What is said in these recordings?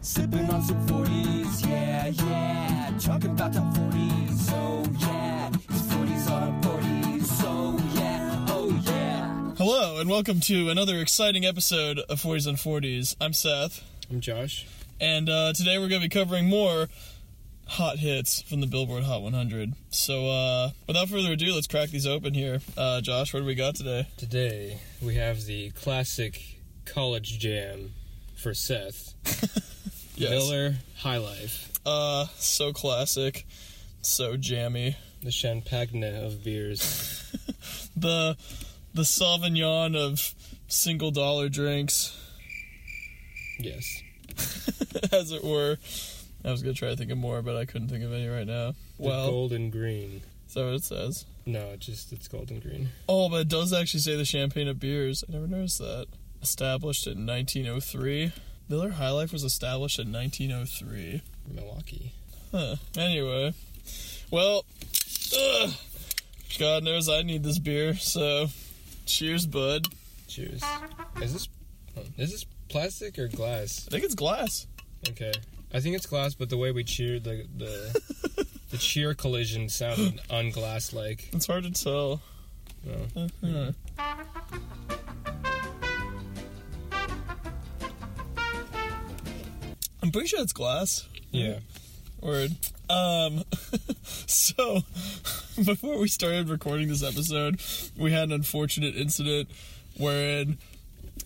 Sipping on some 40s, yeah, yeah. Talking about top 40s, so yeah. These 40s are 40s, so yeah, oh yeah. Hello, and welcome to another exciting episode of 40s and 40s. I'm Seth, I'm Josh. and uh, today we're going to be covering more hot hits from the Billboard Hot 100. So, uh, without further ado, let's crack these open here. Uh, Josh, what do we got today? Today we have the classic college jam for Seth. Yes. Miller High Life, Uh, so classic, so jammy. the champagne of beers. The the Sauvignon of single dollar drinks, yes. as it were. I was gonna try to think of more, but I couldn't think of any right now. The Well, golden green. is that what it says? No, it just it's golden green. Oh, but it does actually say the champagne of beers. I never noticed that. Established in 1903. Miller High Life was established in 1903. Milwaukee. Huh. Anyway, well, ugh, God knows I need this beer. So, cheers, bud. Cheers. Is this oh, is this plastic or glass? I think it's glass. Okay. I think it's glass, but the way we cheered the the the cheer collision sounded unglass like. It's hard to tell. No. Uh-huh. I'm pretty sure it's glass. Yeah. Word. Um, so before we started recording this episode, we had an unfortunate incident wherein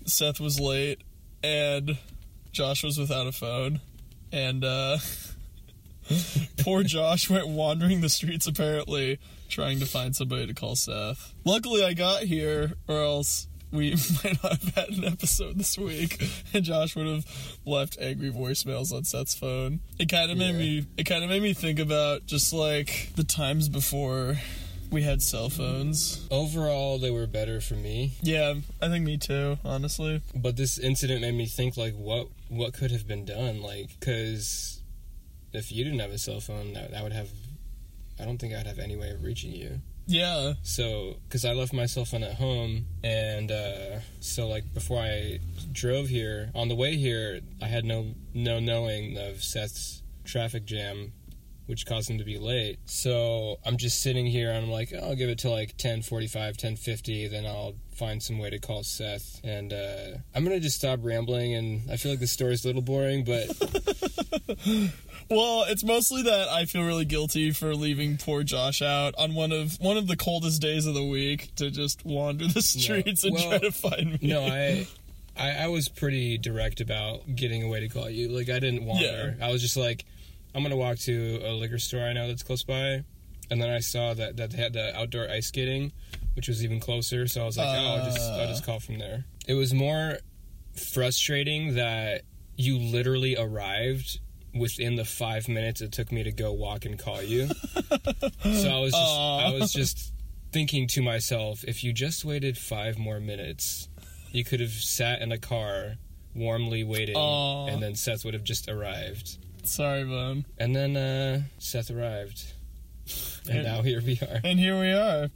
Seth was late and Josh was without a phone, and uh, poor Josh went wandering the streets apparently trying to find somebody to call Seth. Luckily, I got here, or else we might not have had an episode this week, and Josh would have left angry voicemails on Seth's phone. It kind of made Yeah. me. It kind of made me think about just like the times before we had cell phones. Overall, they were better for me. Yeah, I think me too. Honestly, But this incident made me think like what what could have been done like cuz if you didn't have a cell phone that, that would have I don't think I'd have any way of reaching you. Yeah, So cuz I left my cell phone at home and uh so like before I drove here on the way here I had no no knowing of Seth's traffic jam which caused him to be late. So I'm just sitting here and I'm like, oh, I'll give it to like 10:45, 10:50, then I'll find some way to call Seth. And uh, I'm gonna just stop rambling. And I feel like the story's a little boring, but Well, it's mostly that I feel really guilty for leaving poor Josh out on one of one of the coldest days of the week to just wander the streets and Well, try to find me. no, I, I I was pretty direct about getting a way to call you. Like I didn't wander. I was just like, I'm gonna walk to a liquor store I know that's close by. And then I saw that that they had the outdoor ice skating, which was even closer. So I was like, oh, I'll just I'll just uh. call from there. It was more frustrating that you literally arrived within the five minutes it took me to go walk and call you. so I was just. I was just thinking to myself, if you just waited five more minutes, you could have sat in a car warmly waiting, Aw. and then Seth would have just arrived. Sorry, Bone. And then uh, Seth arrived, and now here we are. And here we are.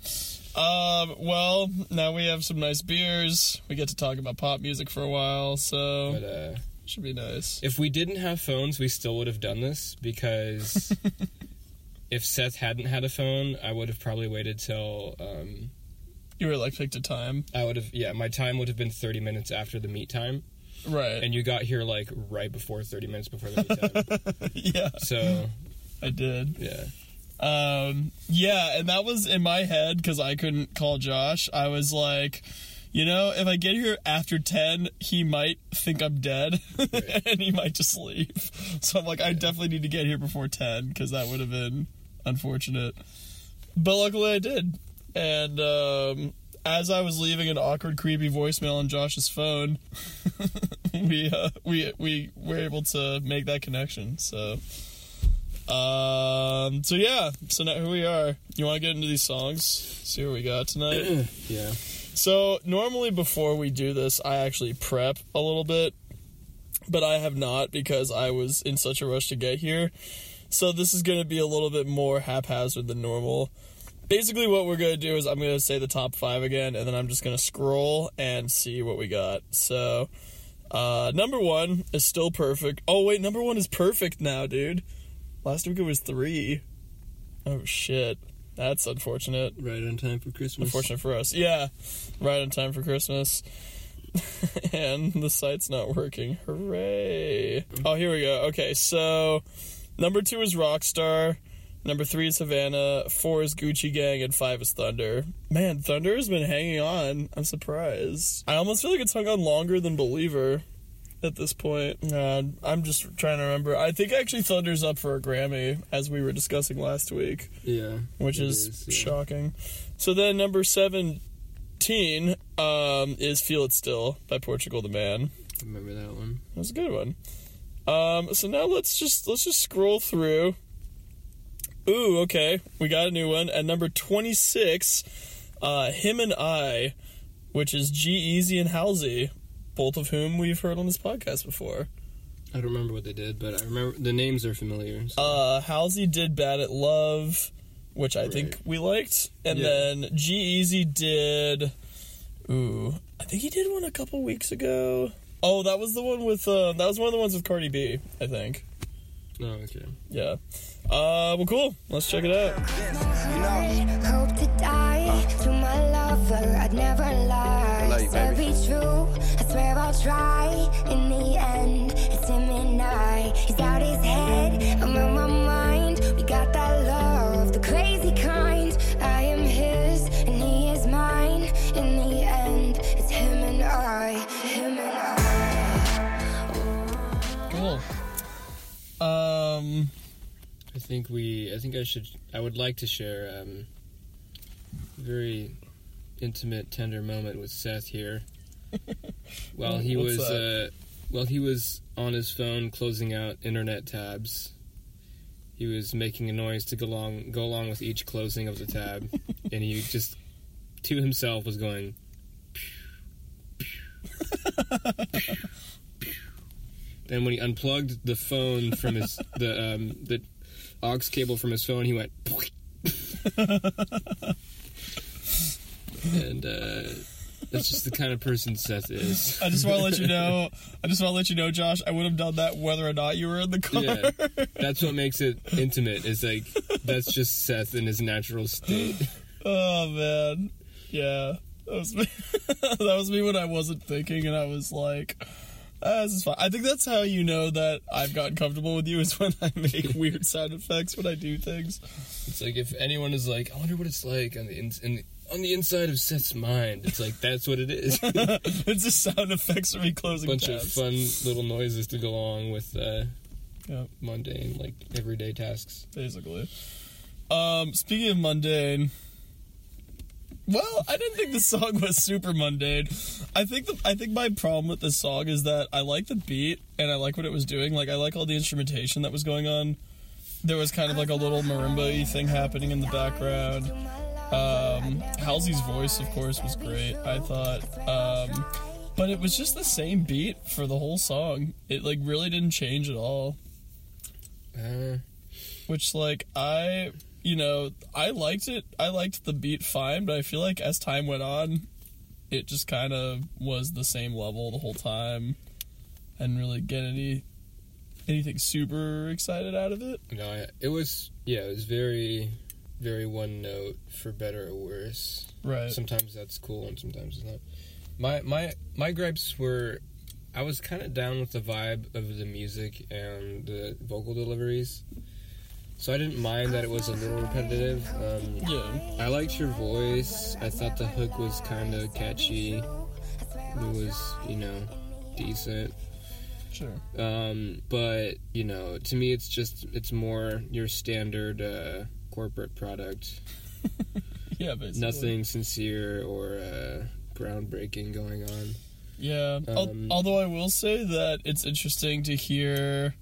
Um, well, now we have some nice beers. We get to talk about pop music for a while, so But uh, should be nice. if we didn't have phones, we still would have done this because if Seth hadn't had a phone, I would have probably waited till um, You were like picked a time, I would have yeah, my time would have been thirty minutes after the meet time, right? and you got here like right before thirty minutes before the meet time. yeah, so I did. yeah, Um, yeah, and that was in my head because I couldn't call Josh. I was like, you know, if I get here after 10, he might think I'm dead and he might just leave. So I'm like, I definitely need to get here before 10 because that would have been unfortunate. But luckily I did. And, um, as I was leaving an awkward, creepy voicemail on Josh's phone, we uh, we we were able to make that connection. So, um, so yeah, so now here we are. You want to get into these songs? See what we got tonight. yeah. So normally before we do this, I actually prep a little bit, but I have not because I was in such a rush to get here. So this is going to be a little bit more haphazard than normal. Basically, what we're going to do is I'm going to say the top five again, and then I'm just going to scroll and see what we got. So, Uh, number one is still perfect. Oh wait, number one is perfect now, dude. Last week it was three. Oh shit, that's unfortunate. Right on time for Christmas. Unfortunate for us. Yeah, right on time for Christmas. and the site's not working. Hooray! Oh, here we go. Okay, so number two is Rockstar. Number three is Havana. Four is Gucci Gang, and five is Thunder. Man, Thunder has been hanging on. I'm surprised. I almost feel like it's hung on longer than Believer at this point. Uh, I'm just trying to remember. I think actually Thunder's up for a Grammy, as we were discussing last week Yeah. which is yeah. shocking. So then number 17 um, is Feel It Still by Portugal the Man. Remember that one? That was a good one. Um, so now let's just let's just scroll through. Ooh, okay. We got a new one. At number 26, uh, Him and I, which is G-Eazy and Halsey, both of whom we've heard on this podcast before. I don't remember what they did, but I remember the names are familiar. so- Uh, Halsey did Bad at Love, which I think we liked, and Yeah. then G-Eazy did. Ooh, I think he did one a couple weeks ago. Oh, that was the one with. Uh, that was one of the ones with Cardi B. I think. oh, okay. Yeah. Uh, well, cool. Let's check it out. Hope to die to my lover. I'd never lie. love you, Said baby. be true. I swear I'll try. In the end, it's him and I. He's out his head. I'm on my mind. We got that love, the crazy kind. I am his and he is mine. In the end, it's him and I. Him and I. Cool. Um. I think we. I think I should. I would like to share um, very intimate, tender moment with Seth here. While he What's was, uh, while he was on his phone closing out internet tabs, he was making a noise to go along, go along with each closing of the tab, and he just to himself was going. Then when he unplugged the phone from his the um, the aux cable from his phone, he went. And uh, that's just the kind of person Seth is. I just want to let you know. I just want to let you know, Josh. I would have done that whether or not you were in the car. Yeah, that's what makes it intimate. Is like that's just Seth in his natural state. Oh man, yeah, that was me. that was me when I wasn't thinking, and I was like, ah, "This is fine." I think that's how you know that I've gotten comfortable with you is when I make weird sound effects when I do things. It's like if anyone is like, I wonder what it's like on the in, in on the inside of Seth's mind. It's like that's what it is. It's just sound effects for me closing bunch of fun little noises to go along with uh, Yeah, mundane, like everyday tasks. basically. Um, speaking of mundane. Well, I didn't think the song was super mundane. I think the I think my problem with this song is that I like the beat and I like what it was doing. Like I like all the instrumentation that was going on. There was kind of like a little marimba thing happening in the background. Um, Halsey's voice, of course, was great. I thought, um, but it was just the same beat for the whole song. It like really didn't change at all. Uh, which like I you know I liked it. I liked the beat fine but I feel like as time went on it just kind of was the same level the whole time. And really get any anything super excited out of it. No, it was yeah, it was very, very one note for better or worse. right Sometimes that's cool and sometimes it's not. My my my gripes were I was kind of down with the vibe of the music and the vocal deliveries. So I didn't mind that it was a little repetitive. Um, yeah I liked your voice. I thought the hook was kind of catchy. It was, you know, decent. sure Um, but you know, to me, it's just it's more your standard uh, corporate product. yeah basically Nothing sincere or uh, groundbreaking going on. Yeah. Al- Um, Although I will say that it's interesting to hear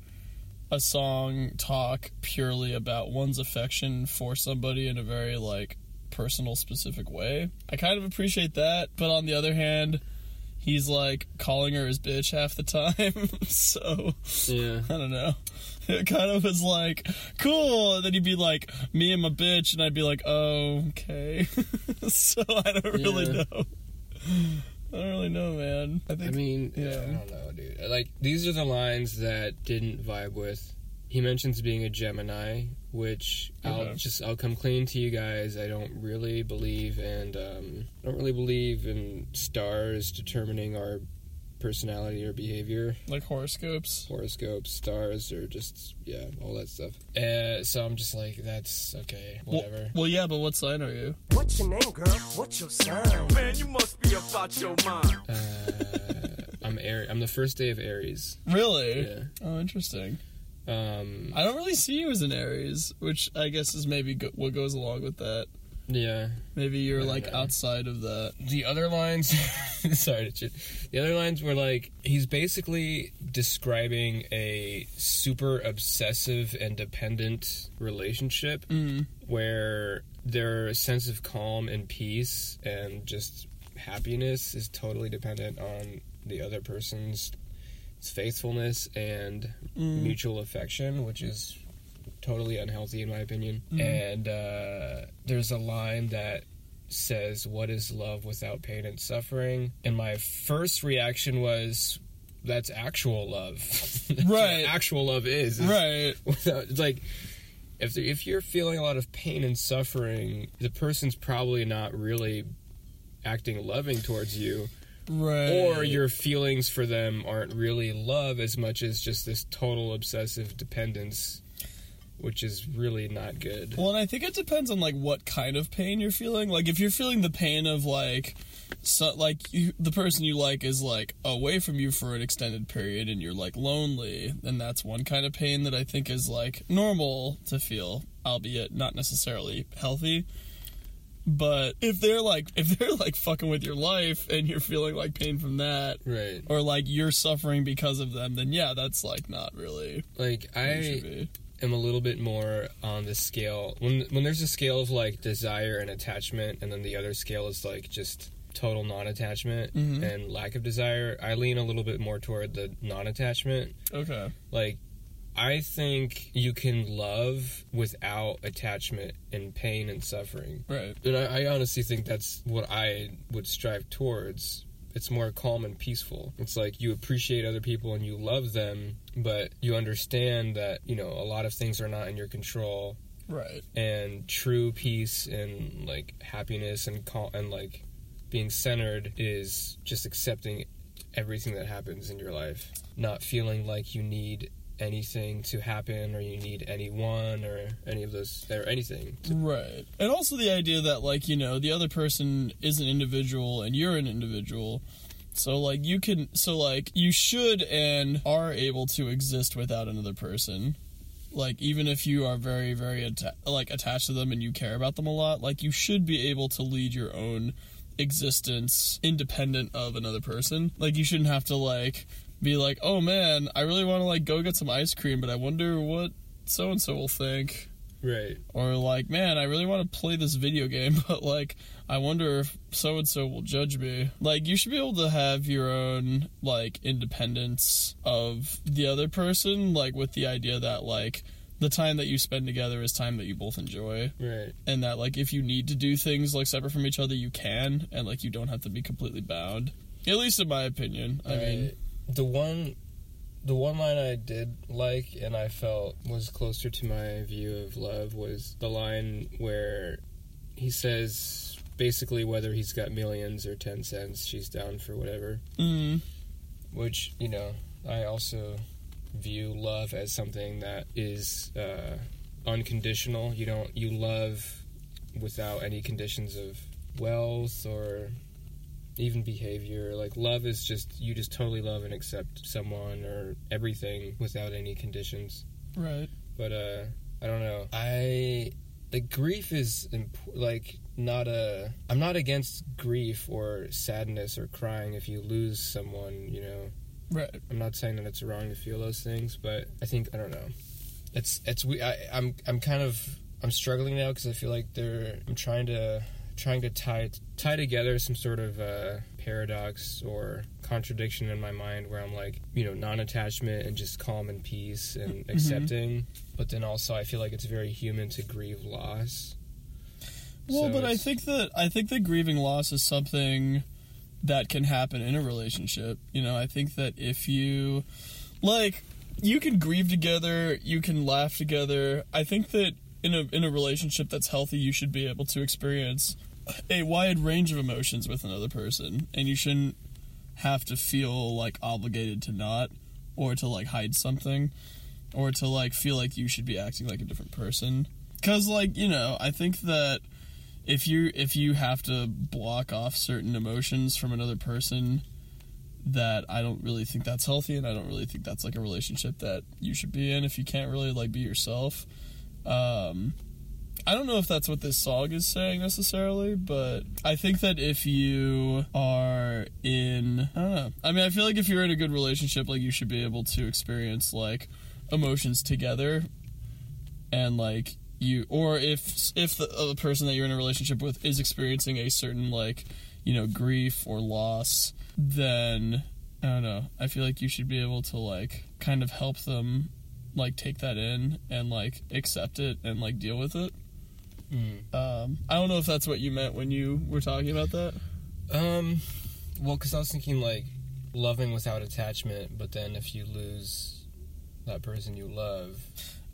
a song talk purely about one's affection for somebody in a very like personal specific way. I kind of appreciate that, but on the other hand, he's like calling her his bitch half the time. so, Yeah. I don't know. It kind of was like, cool. And then he'd be like, me and my bitch. And I'd be like, oh, okay. so I don't really know. I don't really know, man. I I mean, Yeah. I don't know, dude. Like these are the lines that didn't vibe with. He mentions being a Gemini, which I'll just I'll come clean to you guys. I don't really believe and um, I don't really believe in stars determining our personality or behavior. like horoscopes. Horoscopes, stars, or just yeah, all that stuff. Uh, so I'm just like, that's okay, Well, whatever. well, yeah, but what sign are you? What's your name, girl? What's your sign? Man, you must be about your mind. Uh, I'm Aries. I'm the first day of Aries. Really? Yeah. Oh, interesting. Um, I don't really see you as an Aries, which I guess is maybe go- what goes along with that. Yeah. Maybe you're I like don't outside of that. the other lines sorry to chit- the other lines were like he's basically describing a super obsessive and dependent relationship Mm. where their sense of calm and peace and just happiness is totally dependent on the other person's faithfulness and Mm. mutual affection which is totally unhealthy in my opinion and uh, there's a line that says, What is love without pain and suffering? And my first reaction was, That's actual love. That's Right. actual love is. is Right. Without, it's like, if, if you're feeling a lot of pain and suffering, the person's probably not really acting loving towards you, Right. or your feelings for them aren't really love as much as just this total obsessive dependence, which is really not good. Well, and I think it depends on like what kind of pain you're feeling. Like if you're feeling the pain of like so like you, the person you like is like away from you for an extended period and you're like lonely, then that's one kind of pain that I think is like normal to feel, albeit not necessarily healthy. But if they're like if they're like fucking with your life and you're feeling like pain from that Right. or like you're suffering because of them, then yeah, that's like not really Like, what it should I. am a little bit more on the scale when when there's a scale of like desire and attachment and then the other scale is like just total non-attachment Mhm. and lack of desire i lean a little bit more toward the non-attachment Okay. like i think you can love without attachment and pain and suffering Right. and I, I honestly think that's what I would strive towards. It's more calm and peaceful. It's like you appreciate other people and you love them, but you understand that, you know, a lot of things are not in your control Right. and true peace and like happiness and cal- and like being centered is just accepting everything that happens in your life, not feeling like you need anything to happen or you need anyone or any of those or anything Right. And also the idea that, like, you know, the other person is an individual and you're an individual. So, like, you can, so, like, you should and are able to exist without another person. Like, even if you are very, very, atta- like, attached to them and you care about them a lot, like, you should be able to lead your own existence independent of another person. Like, you shouldn't have to, like, be like, oh man, I really want to, like, go get some ice cream, but I wonder what so and so will think. Right. Or like man i really want to play this video game but like i wonder if so and so will judge me. Like you should be able to have your own like independence of the other person like with the idea that like the time that you spend together is time that you both enjoy. Right. And that like if you need to do things like separate from each other you can and like you don't have to be completely bound. At least in my opinion. I mean the one the one line I did like and I felt was closer to my view of love was the line where he says basically whether he's got millions or 10 cents she's down for whatever. Mm, which you know I also view love as something that is uh, unconditional. You don't you love without any conditions of wealth or even behavior. Like love is just you just totally love and accept someone or everything without any conditions. Right. But uh i don't know. I like grief is imp- like not a i'm not against grief or sadness or crying if you lose someone you know? Right. I'm not saying that it's wrong to feel those things but i think i don't know. It's it's we I, i'm i'm kind of i'm struggling now because i feel like they're i'm trying to trying to tie tie together some sort of uh, paradox or contradiction in my mind where I'm like, you know, non-attachment and just calm and peace and accepting, but then also I feel like it's very human to grieve loss. Well, So but I think that I think that grieving loss is something that can happen in a relationship. You know, I think that if you like you can grieve together, you can laugh together. I think that in a in a relationship that's healthy, you should be able to experience a wide range of emotions with another person and you shouldn't have to feel like obligated to not or to like hide something or to like feel like you should be acting like a different person cuz like, you know, I think that if you if you have to block off certain emotions from another person that I don't really think that's healthy and I don't really think that's like a relationship that you should be in if you can't really like be yourself. Um I don't know if that's what this song is saying necessarily, but I think that if you are in, I don't know. I mean, I feel like if you're in a good relationship, like you should be able to experience like emotions together, and like you, or if if the uh, other person that you're in a relationship with is experiencing a certain like, you know, grief or loss, then I don't know. I feel like you should be able to like kind of help them like take that in and like accept it and like deal with it. Um, I don't know if that's what you meant when you were talking about that. Um, well, because I was thinking like loving without attachment, but then if you lose that person you love,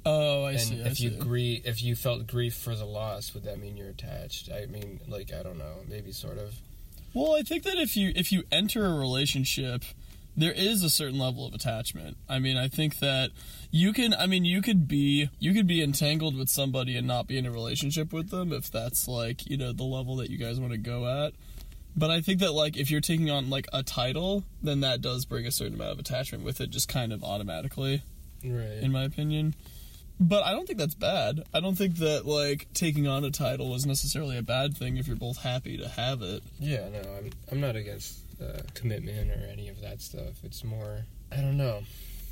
Oh, I and see. I if you see. grieve, if you felt grief for the loss, would that mean you're attached? I mean, like I don't know, maybe sort of. Well, I think that if you if you enter a relationship, there is a certain level of attachment. I mean, I think that you can I mean, you could be you could be entangled with somebody and not be in a relationship with them if that's like, you know, the level that you guys want to go at. But I think that like if you're taking on like a title, then that does bring a certain amount of attachment with it just kind of automatically, Right. in my opinion. But I don't think that's bad. I don't think that like taking on a title is necessarily a bad thing if you're both happy to have it. Yeah, no, I'm I'm not against uh, commitment or any of that stuff. It's more, I don't know.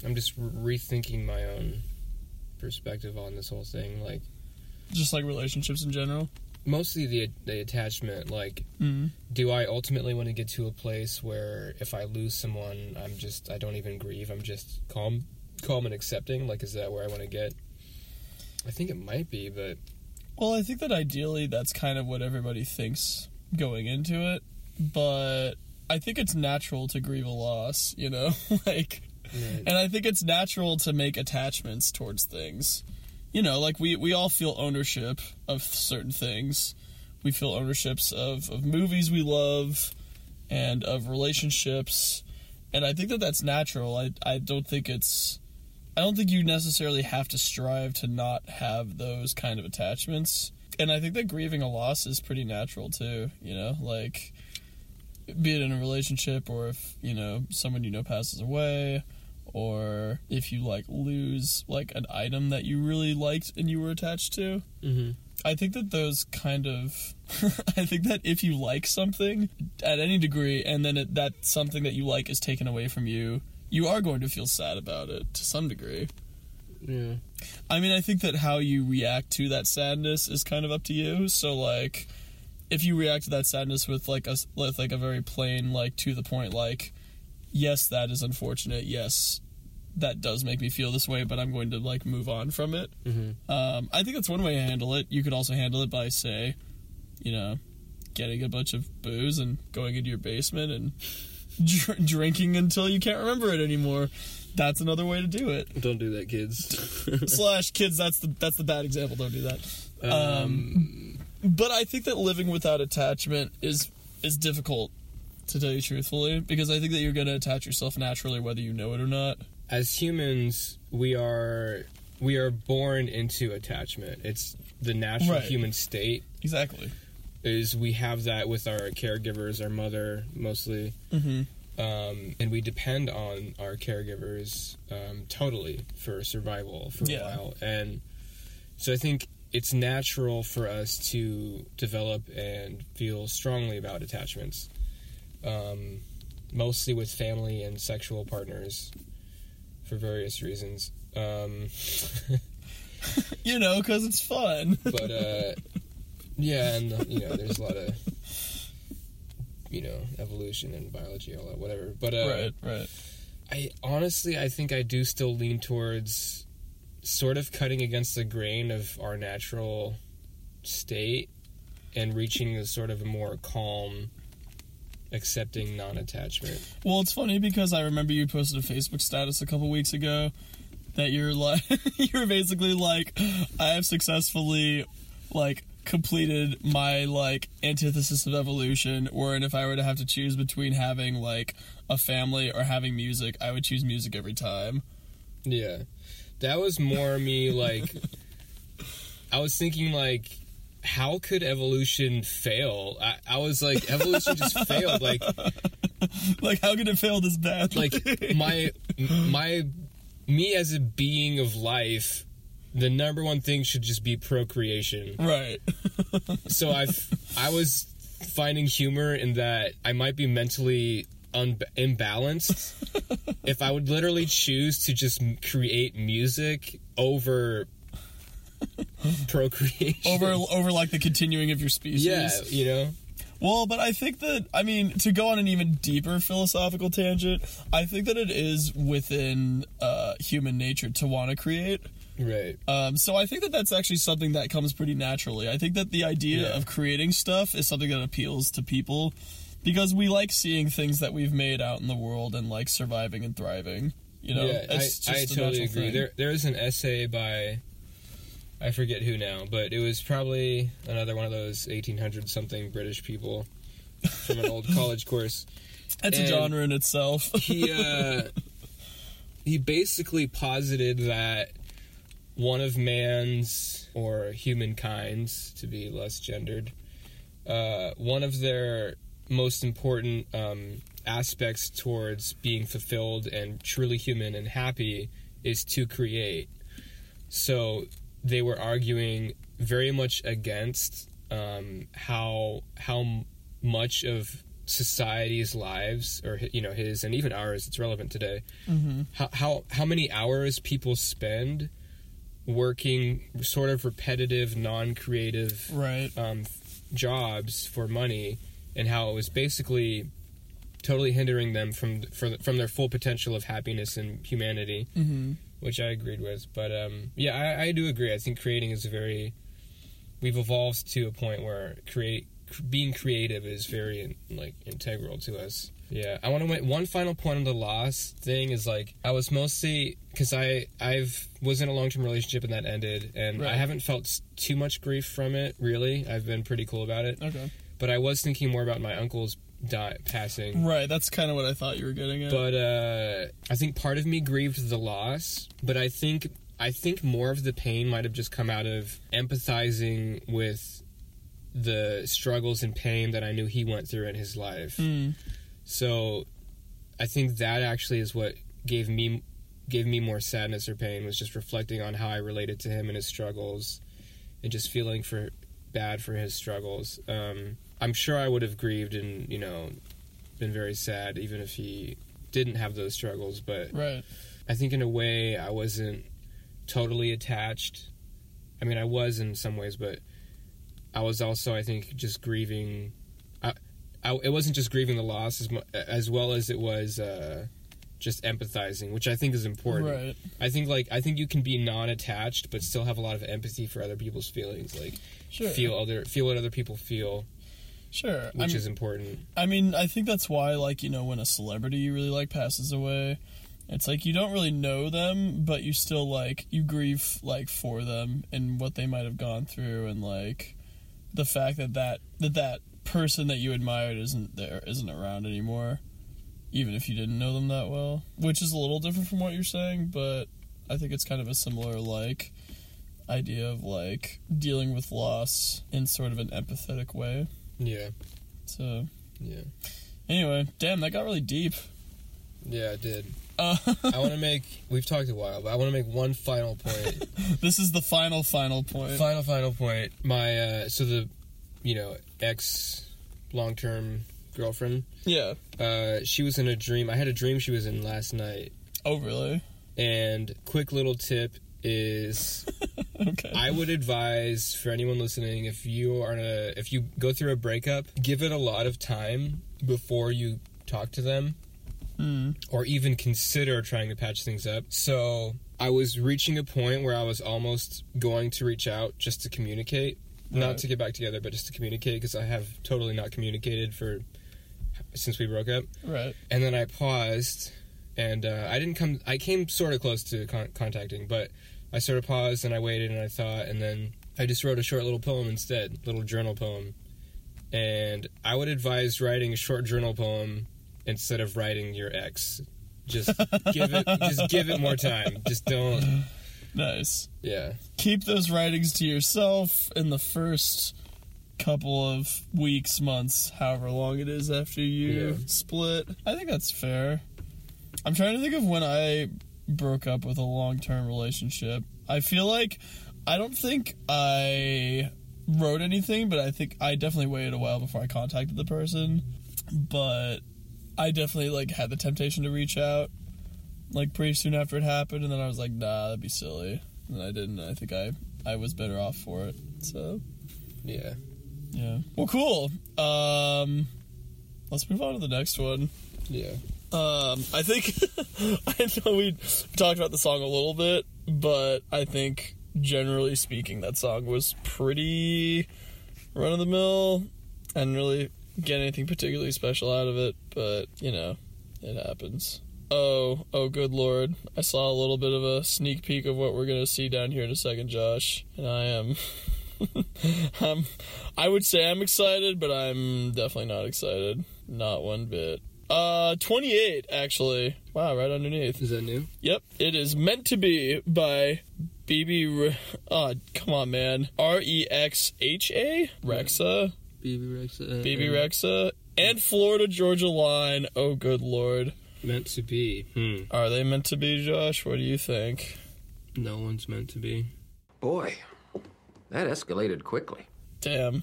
I'm just re- rethinking my own perspective on this whole thing. Like Just like relationships in general. mostly the the attachment. Like, Mm-hmm. do I ultimately want to get to a place where if I lose someone, I'm just I don't even grieve. I'm just calm, calm and accepting. Like, is that where I want to get? I think it might be, but Well, I think that ideally that's kind of what everybody thinks going into it, but I think it's natural to grieve a loss, you know? like and I think it's natural to make attachments towards things. You know, like we we all feel ownership of certain things. We feel ownerships of of movies we love and of relationships. And I think that that's natural. I I don't think it's I don't think you necessarily have to strive to not have those kind of attachments. And I think that grieving a loss is pretty natural too, you know, like be it in a relationship or if, you know, someone you know passes away or if you like lose like an item that you really liked and you were attached to. Mhm. I think that those kind of I think that if you like something at any degree and then it, that something that you like is taken away from you, you are going to feel sad about it to some degree. yeah, I mean, I think that how you react to that sadness is kind of up to you. So, like, if you react to that sadness with like a with like a very plain, like to the point, like, yes, that is unfortunate. Yes, that does make me feel this way, but I'm going to like move on from it. Mhm. Um, I think that's one way to handle it. You could also handle it by say, you know, getting a bunch of booze and going into your basement and dr- drinking until you can't remember it anymore. That's another way to do it don't do that, kids. slash kids that's the that's the bad example don't do that um, but i think that living without attachment is is difficult to tell you truthfully because i think that you're going to attach yourself naturally whether you know it or not as humans, we are we are born into attachment. It's the natural Right. human state. exactly Is we have that with our caregivers, our mother mostly, mm-hmm. um, and we depend on our caregivers um, totally for survival for Yeah. a while. And so I think it's natural for us to develop and feel strongly about attachments, um, mostly with family and sexual partners for various reasons. Um, you know because it's fun but uh, yeah, and you know, there's a lot of you know evolution and biology, all that, whatever. But uh, right right I honestly, I think I do still lean towards sort of cutting against the grain of our natural state and reaching a sort of a more calm accepting non-attachment. Well, it's funny because I remember you posted a Facebook status a couple weeks ago that you're like you're basically like I have successfully like completed my like antithesis of evolution wherein if I were to have to choose between having like a family or having music, I would choose music every time. Yeah. That was more me like I was thinking like how could evolution fail? I, I was like evolution just failed. Like Like how could it fail this bad? like my my me as a being of life, the number one thing should just be procreation. right. So I've I was finding humor in that I might be mentally un- imbalanced if I would literally choose to just create music over procreation. over over like the continuing of your species. yeah, you know. Well, but I think that I mean to go on an even deeper philosophical tangent, I think that it is within uh, human nature to want to create. Right. Um, so I think that that's actually something that comes pretty naturally. I think that the idea Yeah. of creating stuff is something that appeals to people because we like seeing things that we've made out in the world and like surviving and thriving. You know, yeah, It's I, I totally agree. thing. There, there was an essay by, I forget who now, but it was probably another one of those 1800 something British people from an old college course. It's a genre in itself. He, uh, he basically posited that one of man's, or humankind's, to be less gendered, uh, one of their most important um, aspects towards being fulfilled and truly human and happy is to create. So they were arguing very much against um, how how much of society's lives, or you know his and even ours, it's relevant today. How how how many hours people spend working sort of repetitive, non-creative right. um, jobs for money, and how it was basically totally hindering them from from, from their full potential of happiness and humanity, hmm which I agreed with. But um, yeah, I, I do agree. I think creating is a very we've evolved to a point where create being creative is very like integral to us. Yeah, I want to make one final point on the loss thing is like I was mostly because I I've was in a long term relationship and that ended, and I haven't felt too much grief from it. Really, I've been pretty cool about it. Okay. But I was thinking more about my uncle's die, passing. Right. That's kind of what I thought you were getting at. But uh, I think part of me grieved the loss, but I think I think more of the pain might have just come out of empathizing with the struggles and pain that I knew he went through in his life. Mm. So I think that actually is what gave me gave me more sadness or pain was just reflecting on how I related to him and his struggles and just feeling for bad for his struggles. Um, I'm sure I would have grieved and, you know, been very sad even if he didn't have those struggles, but Right. I think in a way I wasn't totally attached. I mean, I was in some ways, but I was also, I think, just grieving. I, I it wasn't just grieving the loss as mu- as well as it was uh, just empathizing, which I think is important. Right. I think like I think you can be non-attached but still have a lot of empathy for other people's feelings, like Sure. feel other feel what other people feel, Sure. which I'm- is important. I mean, I think that's why, like, you know, when a celebrity you really like passes away, it's like you don't really know them, but you still, like, you grieve, like, for them and what they might have gone through and, like, the fact that that, that, that person that you admired isn't there, isn't around anymore, even if you didn't know them that well, which is a little different from what you're saying, but I think it's kind of a similar, like, idea of, like, dealing with loss in sort of an empathetic way. Yeah, So, yeah, Anyway, damn, that got really deep. yeah. It did. Uh, I want to make. We've talked a while, but I want to make one final point. this is the final, final point. final final point my uh so the you know ex long-term girlfriend Yeah. uh she was in a dream i had a dream she was in last night Oh, really? and quick little tip is Okay. i would advise for anyone listening if you are a if you go through a breakup give it a lot of time before you talk to them Hmm. or even consider trying to patch things up. So I was reaching a point where I was almost going to reach out just to communicate, Right. not to get back together, but just to communicate because I have totally not communicated for since we broke up. Right. And then I paused, and uh, I didn't come. I came sort of close to con- contacting, but I sort of paused and I waited and I thought, and then I just wrote a short little poem instead, little journal poem. And I would advise writing a short journal poem instead of writing your ex. Just give it, just give it more time. Just don't. Nice. Yeah, Keep those writings to yourself in the first couple of weeks, months, however long it is after you Yeah. split. I think that's fair. I'm trying to think of when I broke up with a long term relationship. I feel like I don't think I wrote anything, but I think I definitely waited a while before I contacted the person. But I definitely like had the temptation to reach out like pretty soon after it happened and then I was like, nah, that'd be silly. And I didn't. I think I I was better off for it. So yeah. yeah. Well cool. Um let's move on to the next one. Yeah. Um, I think I know we talked about the song a little bit, but I think generally speaking, that song was pretty run of the mill. and really get anything particularly special out of it. But you know, it happens. Oh, oh, good lord! I saw a little bit of a sneak peek of what we're gonna see down here in a second, Josh, and I am. I'm, I would say I'm excited, but I'm definitely not excited. Not one bit. Uh, 28, actually. Wow, right underneath. Is that new? Yep, it is meant to be by Bebe. Re- oh, come on, man. R E X H A? Rexha? Bebe Rexha. Uh, Bebe Rexha? And Florida Georgia Line. Oh, good lord. Meant to be. Hmm. Are they meant to be, Josh? What do you think? No one's meant to be. Boy, that escalated quickly. Damn.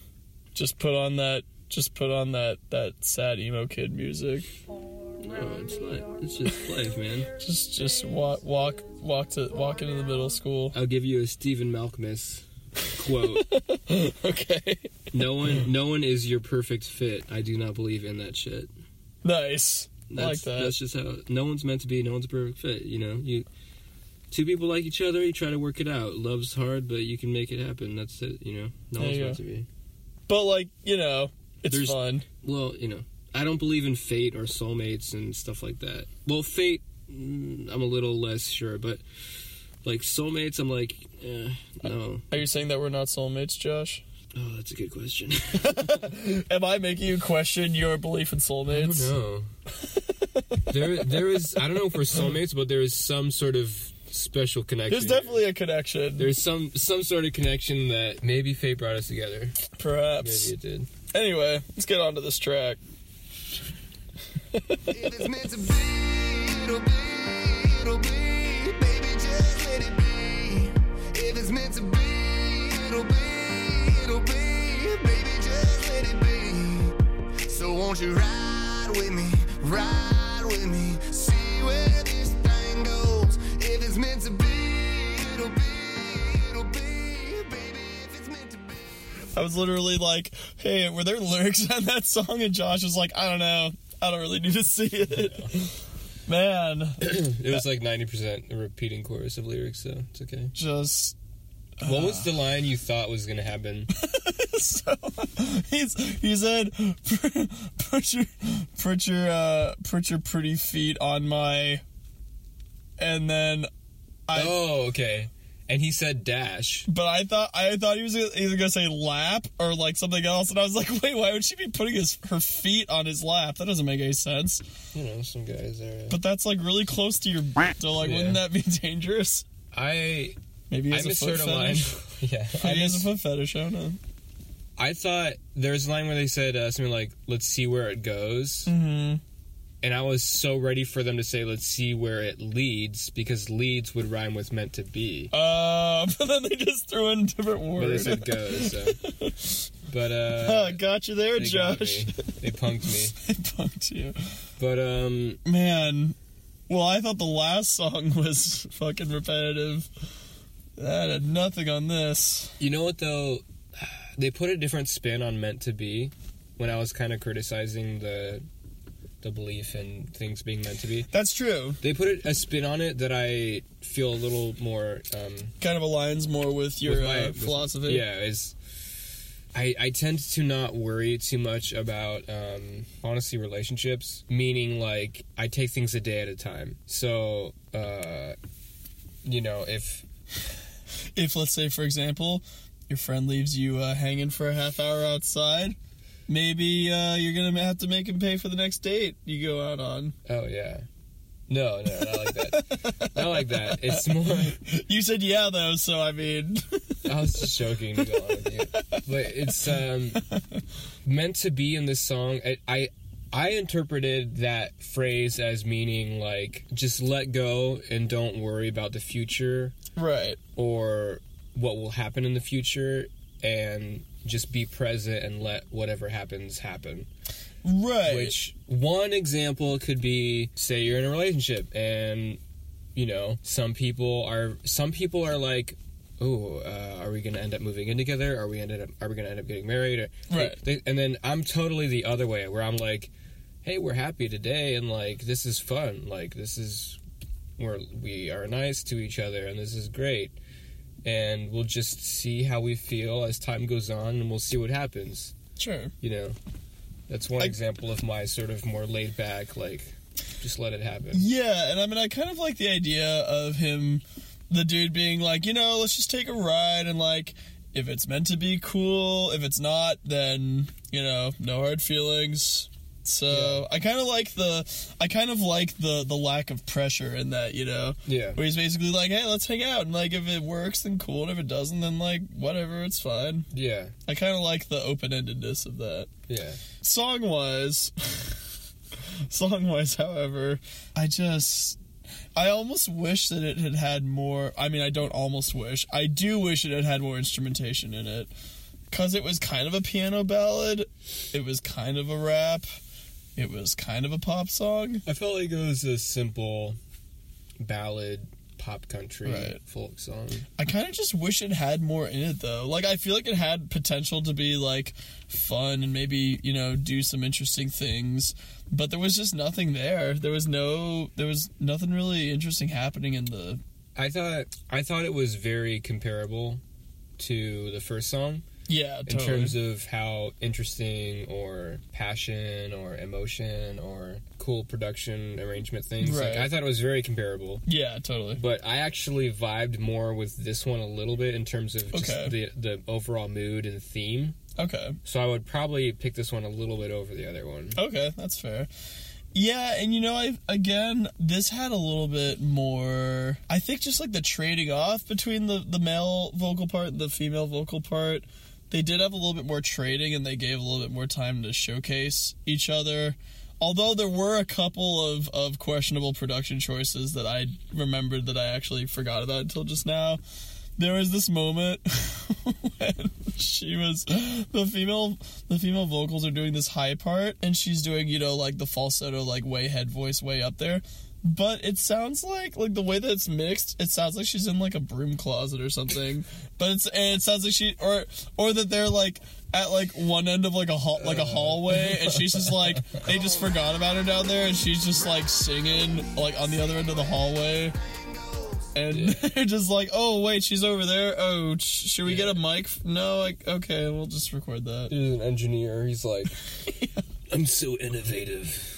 Just put on that. Just put on that that sad emo kid music. No, it's not. It's just life, man. Just just walk walk walk to walk into the middle school. I'll give you a Stephen Malkmus quote. Okay. no one, no one is your perfect fit. I do not believe in that shit. nice. I That's, like that. That's just how. No one's meant to be. No one's a perfect fit. You know, you. Two people like each other. You try to work it out. Love's hard, but you can make it happen. That's it. You know, no There one's meant go. to be. But like, you know, it's There's- fun. Well, you know, I don't believe in fate or soulmates and stuff like that. Well, fate, mm, I'm a little less sure, but like soulmates, I'm like, eh, no. Are you saying that we're not soulmates, Josh? Oh, that's a good question. Am I making you question your belief in soulmates? no. there, there is. I don't know if we're soulmates, but there is some sort of special connection. There's definitely a connection. There's some some sort of connection that maybe fate brought us together. Perhaps. Maybe it did. Anyway, let's get on to this track. If it's meant to be, it'll was literally like, hey, were there lyrics on that song? And Josh was like, I don't know. I don't really need to see it. Man, It was like 90% a repeating chorus of lyrics, so it's okay. just What was the line you thought was gonna happen? so he's he said put your put your uh put your pretty feet on my and then I oh, okay. And he said dash. but I thought I thought he was either gonna say lap or like something else, and I was like, wait, why would she be putting his her feet on his lap? That doesn't make any sense. You know, some guys are. But that's like really close to your so like Yeah. wouldn't that be dangerous? I Maybe he I has a foot misheard a line. fetish. yeah, I has a foot fetish. I don't know. I thought there was a line where they said uh, something like "Let's see where it goes," Mm-hmm. And I was so ready for them to say "Let's see where it leads" because leads would rhyme with "meant to be," Uh, but then they just threw in different but word. they said "goes." So. But Uh, uh, got you there, they Josh. They punked me. they punked you. But um, Man, well, I thought the last song was fucking repetitive. That had nothing on this. You know what though? They put a different spin on meant to be when I was kind of criticizing the the belief in things being meant to be. That's true. They put a spin on it that I feel a little more um Kind of aligns more with your with my- uh, with- philosophy. Yeah, is I, I tend to not worry too much about um, honestly relationships meaning like i take things a day at a time so uh, you know if If let's say, for example, your friend leaves you uh, hanging for a half hour outside, maybe uh, you're gonna have to make him pay for the next date you go out on. oh yeah no no not like that not like that it's more You said yeah though, so I mean, I was just joking to go on with you. But it's um, meant to be in this song. I, I I interpreted that phrase as meaning like just let go and don't worry about the future right? or what will happen in the future and just be present and let whatever happens happen. Right. Which one example could be say you're in a relationship and you know some people are some people are like oh uh, are we gonna end up moving in together are we ended up are we gonna end up getting married or, Right. they- and then I'm totally the other way where I'm like hey we're happy today and like this is fun like this is we're we are nice to each other and this is great and we'll just see how we feel as time goes on and we'll see what happens sure. you know that's one I- example of my sort of more laid back like just let it happen Yeah, and I mean, I kind of like the idea of him, the dude being like, you know, let's just take a ride and like, if it's meant to be cool, if it's not, then you know, no hard feelings. So I kind of like the, I kind of like the the lack of pressure in that, you know, yeah where he's basically like, hey, let's hang out, and like if it works, then cool, and if it doesn't, then like whatever, it's fine. yeah I kind of like the open endedness of that. yeah Song wise, song wise, however, I just. I almost wish that it had had more. I mean, I don't almost wish. I do wish it had had more instrumentation in it. Because it was kind of a piano ballad. It was kind of a rap. It was kind of a pop song. i felt like it was a simple ballad pop country Right. folk song I kind of just wish it had more in it though. Like I feel like it had potential to be like fun and maybe, you know, do some interesting things, but there was just nothing there. There was no there was nothing really interesting happening in the i thought i thought it was very comparable to the first song Yeah, in totally. terms of how interesting or passion or emotion or cool production arrangement things like i thought it was very comparable Yeah, totally. but I actually vibed more with this one a little bit in terms of just Okay. the the overall mood and theme. Okay. So I would probably pick this one a little bit over the other one. Okay, that's fair. Yeah, and you know, I again, this had a little bit more. I think just like the trading off between the the male vocal part and the female vocal part, they did have a little bit more trading, and they gave a little bit more time to showcase each other. Although there were a couple of of questionable production choices that I remembered that I actually forgot about until just now. There was this moment when she was the female the female vocals are doing this high part and she's doing you know like the falsetto like way head voice way up there but it sounds like like the way that it's mixed it sounds like she's in like a broom closet or something but it's and it sounds like she or or that they're like at like one end of like a hall like a hallway and she's just like they just forgot about her down there and she's just like singing like on the other end of the hallway and they're just like, "Oh wait, she's over there. Oh, sh- should we get a mic? No, like okay, we'll just record that." He's an engineer. He's like, I'm so innovative.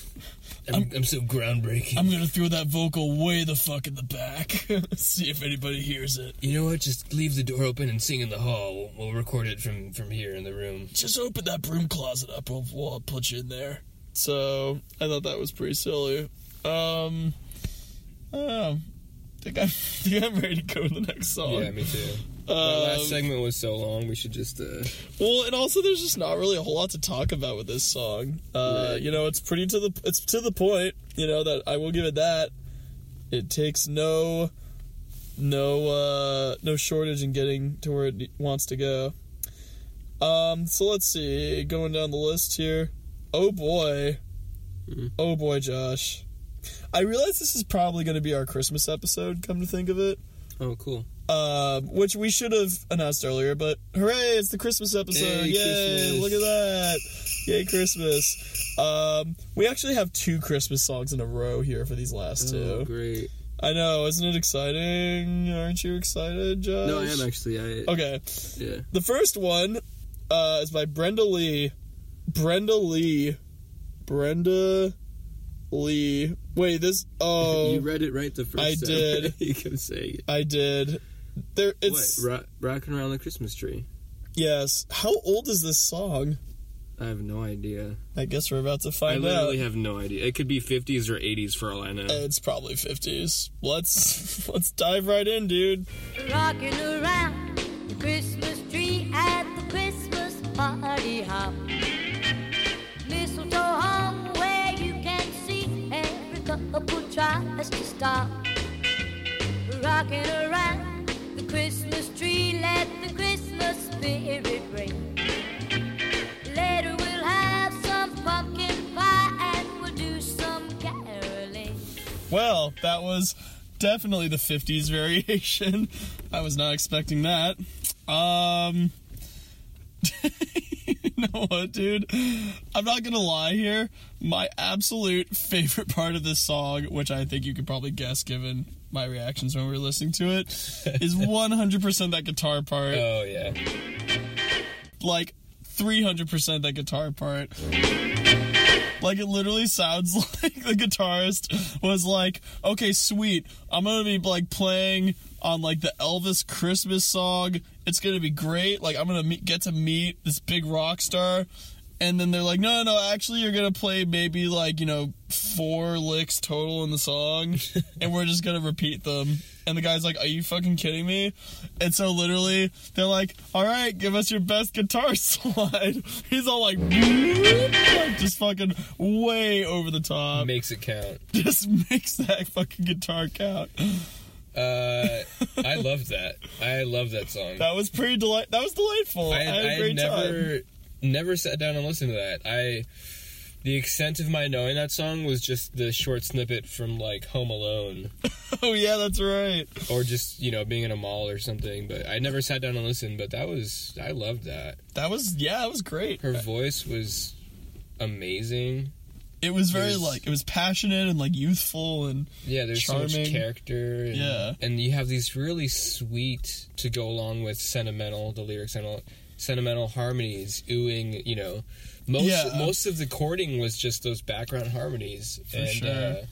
I'm, I'm, so groundbreaking. I'm gonna throw that vocal way the fuck in the back. See if anybody hears it. you know what? Just leave the door open and sing in the hall. We'll, we'll record it from from here in the room. Just open that broom closet up. We'll, we'll put you in there. So I thought that was pretty silly. Um, I don't know. Think I'm, think I'm ready to go to the next song. Yeah, me too. That Um, last segment was so long. We should just. uh Well, and also there's just not really a whole lot to talk about with this song. Uh, Right. You know, it's pretty to the it's to the point. You know that I will give it that. It takes no no uh, no shortage in getting to where it wants to go. Um, so let's see, going down the list here. Oh boy, oh boy, Josh. I realize this is probably going to be our Christmas episode. Come to think of it, Oh, cool. Um, which we should have announced earlier, but hooray, it's the Christmas episode. Yay, Yay, Christmas. look at that. Yay, Christmas. Um, we actually have two Christmas songs in a row here for these last Oh, two. great. I know, isn't it exciting? Aren't you excited, Josh? No, I am actually. I Okay, yeah. the first one, uh, is by Brenda Lee. Brenda Lee. Brenda Lee. Wait, this. Oh, you read it right the first I time. did. you kept saying it. I did. There, it's what? Ro- rocking around the Christmas tree. yes. How old is this song? I have no idea. I guess we're about to find out. I literally have no idea. It could be 50s or 80s for all I know. It's probably fifties. Let's let's dive right in, dude. Rocking around the Christmas tree at the Christmas party hop. Mistletoe hung where you can see every couple tries to stop. Rocking around the Christmas tree, let the Christmas spirit ring. Later we'll have some pumpkin pie and we'll do some caroling. Well, that was definitely the 50s variation. I was not expecting that. Um You know what, dude? I'm not gonna lie here. My absolute favorite part of this song, which I think you could probably guess given my reactions when we were listening to it, is 100% that guitar part. oh, yeah. like 300% that guitar part. Like it literally sounds like the guitarist was like, "Okay, sweet. I'm to be like playing on like the Elvis Christmas song. It's to be great. Like I'm to meet, get to meet this big rock star." And then they're like, "No, no, no, actually you're going to play maybe like, you know, four licks total in the song and we're just going to repeat them." And the guy's like, "Are you fucking kidding me?" And so literally, they're like, "All right, give us your best guitar slide." He's all like, like, just fucking way over the top. Makes it count. Just makes that fucking guitar count. Uh, I love that. I love that song. That was pretty delight. That was delightful. I, I, had a I great never, time. Never sat down and listened to that. I, the extent of my knowing that song was just the short snippet from like Home Alone, Oh yeah, that's right. or just you know being in a mall or something. But I never sat down and listened. But that was, I loved that. That was yeah, that was great. Her voice was amazing. It was very There's- like it was passionate and like youthful and Yeah, there's so much character. And, Yeah. and you have these really sweet to go along with sentimental. The lyrics and sentimental harmonies, oohing. You know, most Yeah. most of the chording was just those background harmonies, and sure. uh,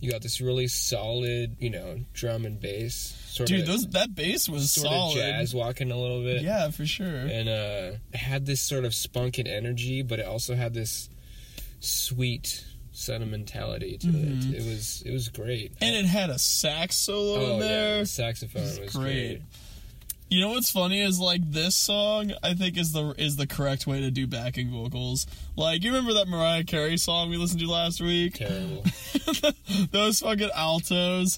you got this really solid, you know, drum and bass. Sort dude, of, those that bass was sort solid. of jazz walking a little bit. Yeah, for sure. and uh, had this sort of spunk and energy, but it also had this sweet sentimentality to it. It was it was great. Mm-hmm. And it had a sax solo oh in there. yeah, the saxophone was, great. great. You know what's funny is like this song I think is the is the correct way to do backing vocals. Like you remember that Mariah Carey song we listened to last week? Terrible. Those fucking altos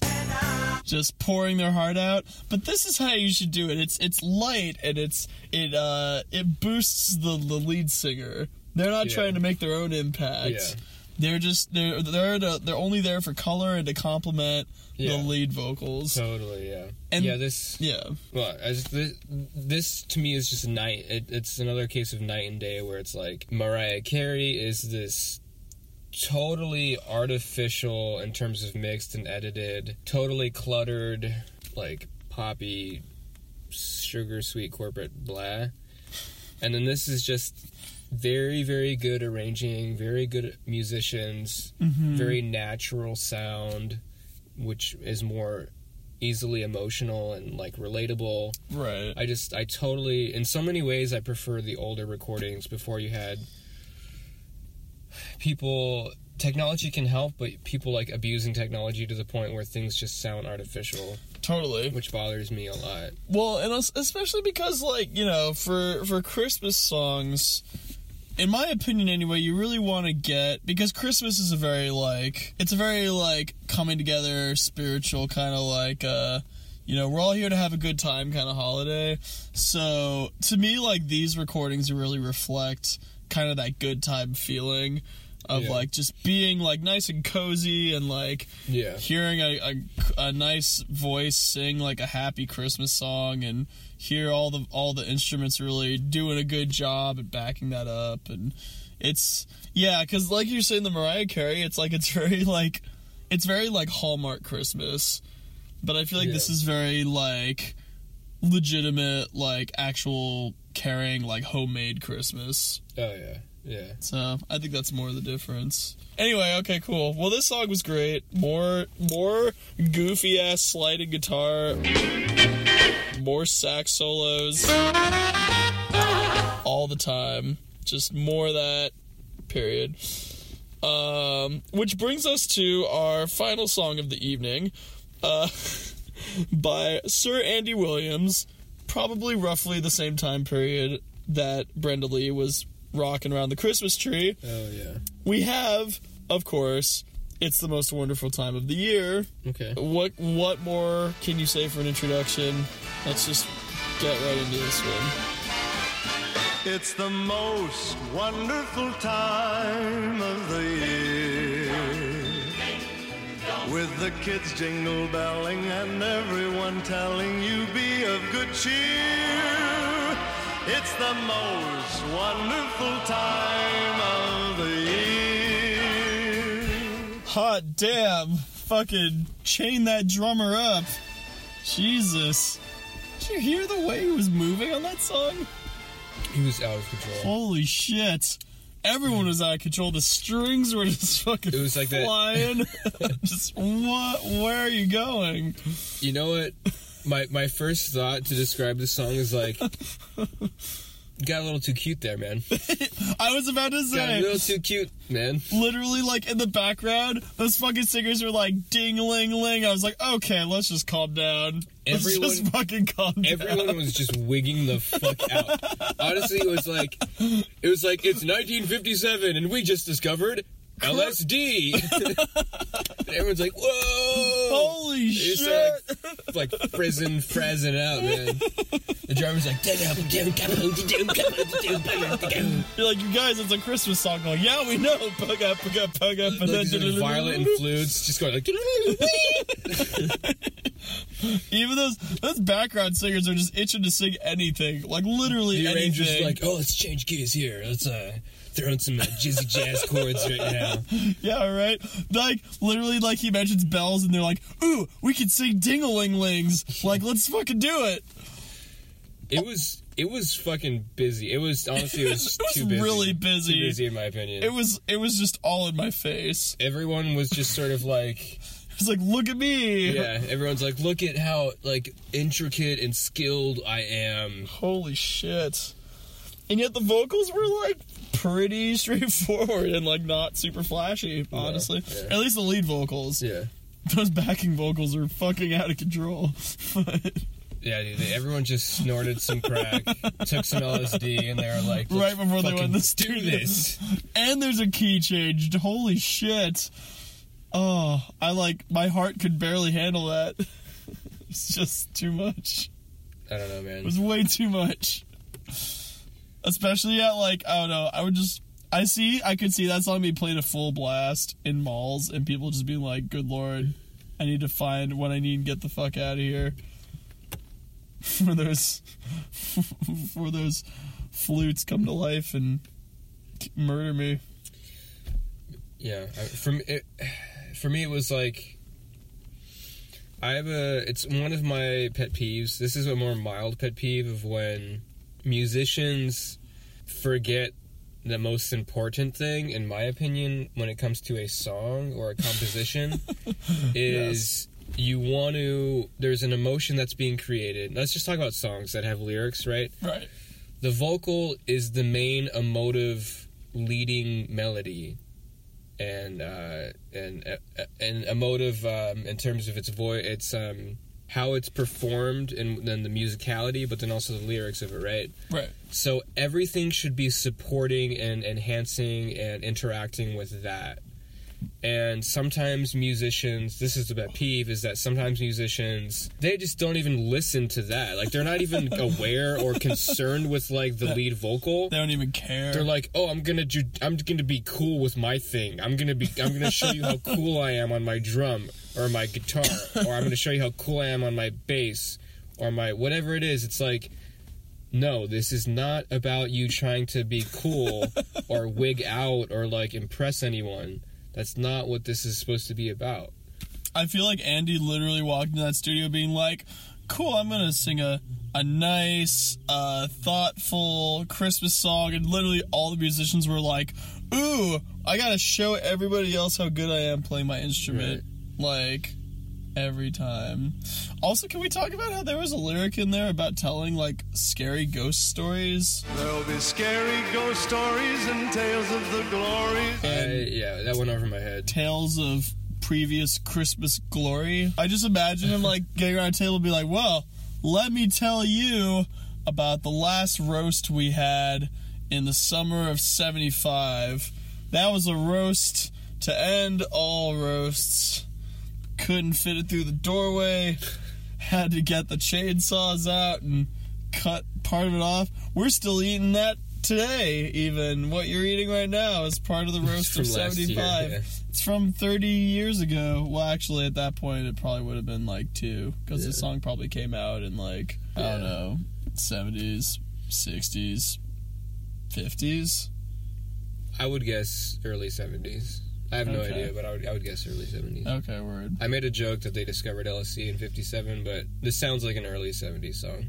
just pouring their heart out. But this is how you should do it. It's it's light and it's it uh it boosts the, the lead singer. They're not Yeah. trying to make their own impact. Yeah. They're just they're they're to, they're only there for color and to complement Yeah. the lead vocals. Totally, yeah. And- yeah, this yeah. well, as this, this to me is just night. It, it's another case of night and day where it's like Mariah Carey is this totally artificial in terms of mixed and edited, totally cluttered, like poppy, sugar sweet corporate blah, and then this is just very very good arranging, very good musicians, mm-hmm. very natural sound, which is more easily emotional and like relatable. Right. I just I totally in so many ways I prefer the older recordings before you had people technology can help but people like abusing technology to the point where things just sound artificial totally. which bothers me a lot Well, and especially because, like, you know, for for Christmas songs, in my opinion, anyway, you really want to get because Christmas is a very like it's a very like coming together, spiritual kind of like uh you know we're all here to have a good time kind of holiday. So to me, like these recordings really reflect kind of that good time feeling of Yeah. like just being like nice and cozy and like yeah. hearing a, a, a nice voice sing like a happy Christmas song and hear all the all the instruments really doing a good job at backing that up. And it's yeah because like you're saying the Mariah Carey it's like it's very like it's very like Hallmark Christmas. But I feel like this is very like legitimate like actual carrying like homemade Christmas. Oh yeah, yeah. So I think that's more of the difference. Anyway, okay, cool. Well, this song was great. More, more goofy ass sliding guitar, more sax solos, all the time. Just more of that. Period. Um, which brings us to our final song of the evening, uh, by Sir Andy Williams. Probably roughly the same time period that Brenda Lee was rocking around the Christmas tree Oh yeah. we have, of course, it's the most wonderful time of the year. Okay. What what more can you say for an introduction? Let's just get right into this one. It's the most wonderful time of the year. With the kids jingle belling and everyone telling you be of good cheer. It's the most wonderful time of the year. Hot damn! Fucking chain that drummer up. Jesus. Did you hear the way he was moving on that song? He was out of control. Holy shit. Everyone was out of control. The strings were just fucking It was like that- flying. just what? Where are you going? You know what? My my first thought to describe this song is like, got a little too cute there, man. I was about to say Got a little too cute, man. literally like in the background, those fucking singers were like ding ling ling. I was like, okay, let's just calm down. Let's Everyone- just fucking calm down. Everyone was just wigging the fuck out. Honestly, it was like, it was like it's 1957 and we just discovered LSD. and everyone's like, whoa! Holy It's shit! like, like prison frazzing out, man. The drummer's like, You're like, you guys, it's a Christmas song. Going, yeah, we know. Pug up, pug up, pug up, and like, then violet and flutes just going like, even those those background singers are just itching to sing anything, like literally the arranger's anything. like, oh, let's change keys here. Let's uh, throw in some uh, jizzy jazz chords right now. yeah, right. Like literally, like he mentions bells, and they're like, ooh, we could sing ding-a-ling-lings." Like, let's fucking do it. It was it was fucking busy. It was honestly it was, It was too busy. really busy. Too busy in my opinion. It was it was just all in my face. Everyone was just sort of like It's like, look at me. yeah. Everyone's like, look at how like intricate and skilled I am. Holy shit. And yet the vocals were like pretty straightforward and like not super flashy, honestly. yeah. At least the lead vocals. Yeah. Those backing vocals are fucking out of control. But Yeah, dude. Everyone just snorted some crack, took some LSD, and they were like, right "Let's before they went the do this. And there's a key change. Holy shit. Oh, I like my heart could barely handle that. it's just too much. I don't know, man. It was way too much. Especially at like I don't know. I would just I see I could see that song being played a full blast in malls and people just being like, "Good lord, I need to find what I need and get the fuck out of here." For those for those flutes come to life and murder me. Yeah, I, from it, for me it was like I have a it's one of my pet peeves. This is a more mild pet peeve of when musicians forget the most important thing in my opinion when it comes to a song or a composition is you want to there's an emotion that's being created. Let's just talk about songs that have lyrics, right? Right. the vocal is the main emotive leading melody and uh and uh, and emotive um in terms of its voice it's um how it's performed and then the musicality but then also the lyrics of it right Right. so everything should be supporting and enhancing and interacting with that and sometimes musicians this is the pet peeve is that sometimes musicians they just don't even listen to that. Like they're not even aware or concerned with like the lead vocal. They don't even care. they're like oh i'm gonna do i'm gonna be cool with my thing. I'm gonna be i'm gonna show you how cool i am on my drum or my guitar or i'm gonna show you how cool i am on my bass or my whatever it is. It's like no this is not about you trying to be cool or wig out or like impress anyone that's not what this is supposed to be about I feel like Andy literally walked into that studio being like, cool, I'm gonna sing a a nice, uh, thoughtful Christmas song, and literally all the musicians were like, "Ooh, I gotta show everybody else how good I am playing my instrument." Like every time. Also, can we talk about how there was a lyric in there about telling like scary ghost stories? There'll be scary ghost stories and tales of the glories. I, yeah, that went over my head. tales of previous Christmas glory. I just imagine him like getting around a table and be like, well, let me tell you about the last roast we had in the summer of 75. That was a roast to end all roasts. Couldn't fit it through the doorway. Had to get the chainsaws out and cut part of it off. We're still eating that today, even. What you're eating right now is part of the roast of From last year, 75. yeah. It's from 30 years ago. Well, actually, at that point, it probably would have been like two, because the song probably came out in like, I don't know, 70s, 60s, 50s. I would guess early 70s. I have no Okay. idea, but I would, I would guess early 70s. Okay, word. I made a joke that they discovered LSD in 57, but this sounds like an early 70s song.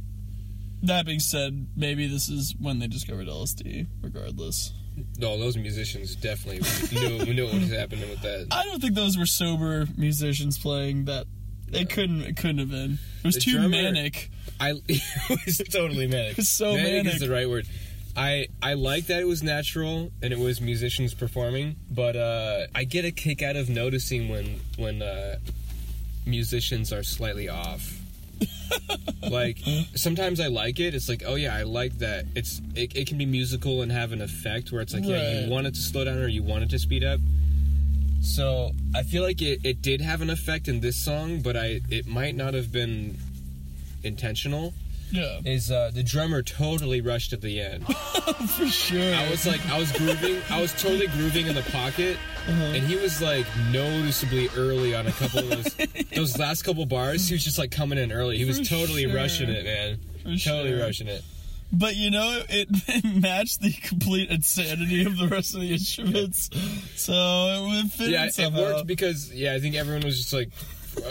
That being said, maybe this is when they discovered LSD, regardless. No, those musicians definitely knew, knew what was happening with that. I don't think those were sober musicians playing that. It couldn't. It couldn't have been. It was The too drummer- manic. I it was totally manic. It's so manic. is the right word. I I like that it was natural and it was musicians performing, but uh, I get a kick out of noticing when when uh, musicians are slightly off. like sometimes I like it. It's like, oh yeah, I like that. It's it, it can be musical and have an effect where it's like, yeah, you want it to slow down or you want it to speed up. So I feel like it, it did have an effect in this song, but I it might not have been intentional Yeah, is uh, the drummer totally rushed at the end. for sure. I was like, I was grooving, I was totally grooving in the pocket, Uh-huh. and he was like noticeably early on a couple of those those last couple bars. He was just like coming in early. He was For totally sure. rushing it, man. For totally sure. rushing it. But you know, it, it matched the complete insanity of the rest of the instruments, so it would fit Yeah, in it worked because yeah, I think everyone was just like,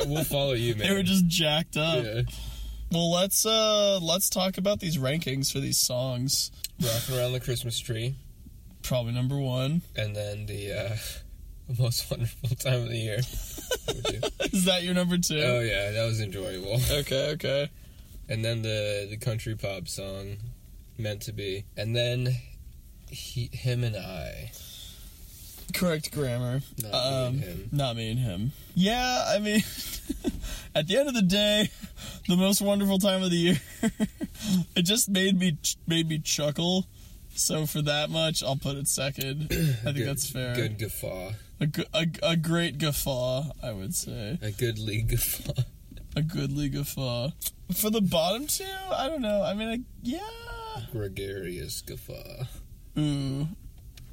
"We'll follow you, man." they were just jacked up. yeah. Well, let's uh let's talk about these rankings for these songs. rocking around the Christmas tree, Probably number one. and then the uh, most wonderful time of the year. Is that your number two? oh yeah, that was enjoyable. Okay, okay. and then the the country pop song meant to be and then he, him and i Correct grammar. Not me um, and him. Not me and him. Yeah, I mean, at the end of the day, the most wonderful time of the year. it just made me made me chuckle. So for that much, I'll put it second. I think Good- that's fair. good guffaw A, gu- a, a great guffaw, I would say. a good league guffaw A goodly guffaw. For the bottom two, I don't know. I mean, I, yeah. gregarious guffaw Ooh,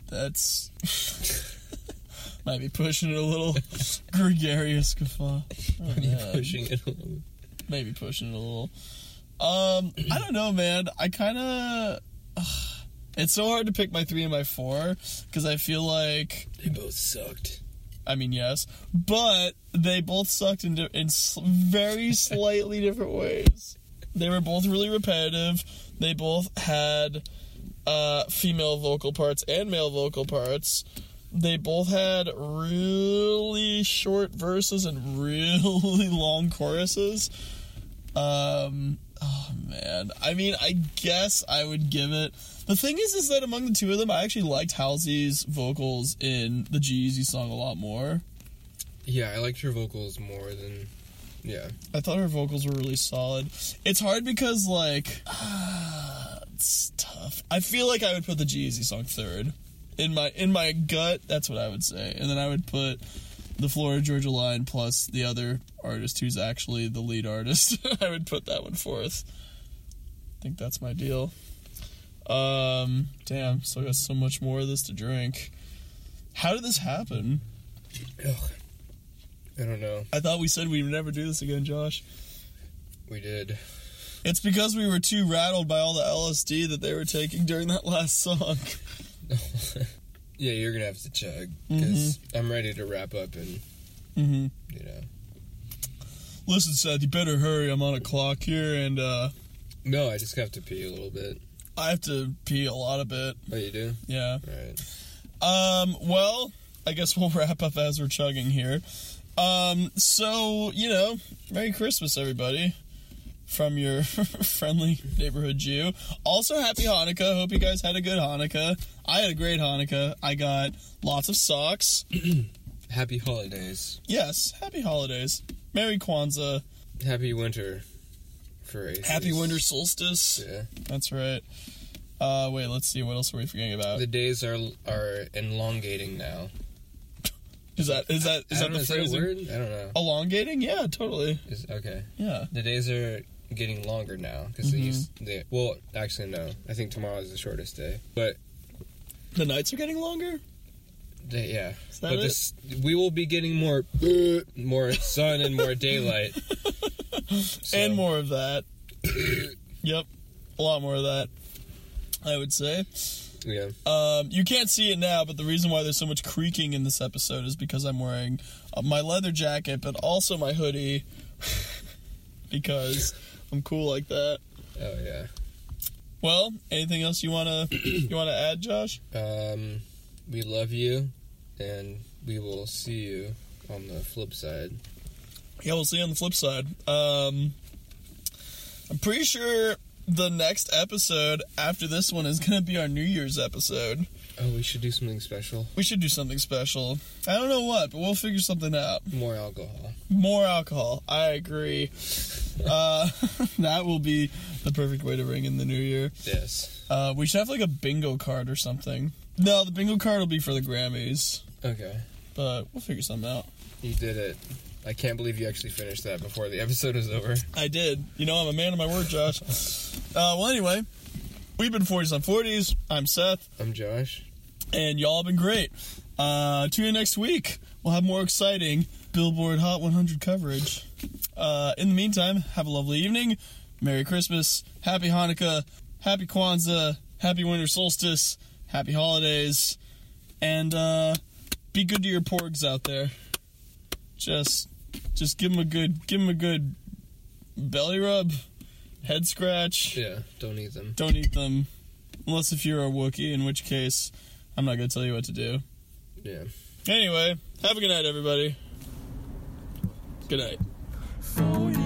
that's might be pushing it a little. Gregarious guffaw. Oh, man. pushing it a little Maybe pushing it a little. Um, I don't know, man. I kind of. It's so hard to pick my three and my four because I feel like they both sucked I mean, yes, but they both sucked in, di- in very slightly different ways. They were both really repetitive. They both had uh, female vocal parts and male vocal parts. They both had really short verses and really long choruses. Um, oh man, I mean, I guess I would give it. The thing is, is that among the two of them, I actually liked Halsey's vocals in the G-Eazy song a lot more. yeah i liked her vocals more than yeah I thought her vocals were really solid. It's hard because like it's tough. I feel like I would put the G-Eazy song third. In my in my gut, that's what I would say. And then I would put the Florida Georgia Line plus the other artist who's actually the lead artist. I would put that one fourth. I think that's my deal. Um damn, still got so much more of this to drink. How did this happen? Ugh. i don't know I thought we said we would never do this again, Josh. we did It's because we were too rattled by all the LSD that they were taking during that last song. yeah you're gonna have to chug because i'm ready to wrap up and Mm-hmm. you know listen, Seth, you better hurry. I'm on a clock here, and uh, No, I just have to pee a little bit. I have to pee a lot of it. Oh, you do? Yeah. Right. Um, well, I guess we'll wrap up as we're chugging here. Um, so, you know, Merry Christmas, everybody. From your friendly neighborhood Jew. Also, Happy Hanukkah. Hope you guys had a good Hanukkah. I had a great Hanukkah. I got lots of socks. Happy holidays. Yes, happy holidays. Merry Kwanzaa. Happy winter. For Aces. Happy winter solstice. Yeah. That's right. Uh, wait, let's see. What else are we forgetting about? The days are are elongating now. Is that is that is I that the know, is that a word? I don't know. Elongating? Yeah, totally. Is, okay. Yeah. The days are getting longer now because Mhm. used they well actually no I think tomorrow is the shortest day but The nights are getting longer. they, yeah but it? this we will be getting more more sun and more daylight So, and more of that. yep, a lot more of that. I would say. yeah Um, you can't see it now, but the reason why there's so much creaking in this episode is because I'm wearing uh, my leather jacket, but also my hoodie, because I'm cool like that. oh yeah Well, anything else you wanna you wanna add, Josh? um we love you and we will see you on the flip side Yeah, we'll see you on the flip side. Um, I'm pretty sure the next episode after this one is going to be our New Year's episode. Oh we should do something special We should do something special. I don't know what, but we'll figure something out. more alcohol More alcohol. I agree. Uh, that will be the perfect way to ring in the new year. yes Uh, we should have like a bingo card or something. No, the bingo card will be for the Grammys, okay but we'll figure something out. you did it I can't believe you actually finished that before the episode is over I did. You know, I'm a man of my word, Josh. Uh, well, anyway, we've been 40s on 40s. I'm Seth, I'm Josh and y'all have been great. Uh, tune in next week. We'll have more exciting Billboard Hot 100 coverage. Uh, in the meantime, have a lovely evening. Merry Christmas. Happy Hanukkah. Happy Kwanzaa. Happy Winter Solstice. Happy Holidays. And uh, be good to your porgs out there. Just, just give them a good, give them a good belly rub, head scratch. yeah don't eat them Don't eat them, unless if you're a Wookiee, in which case I'm not gonna tell you what to do. yeah Anyway, have a good night, everybody. Good night. For you.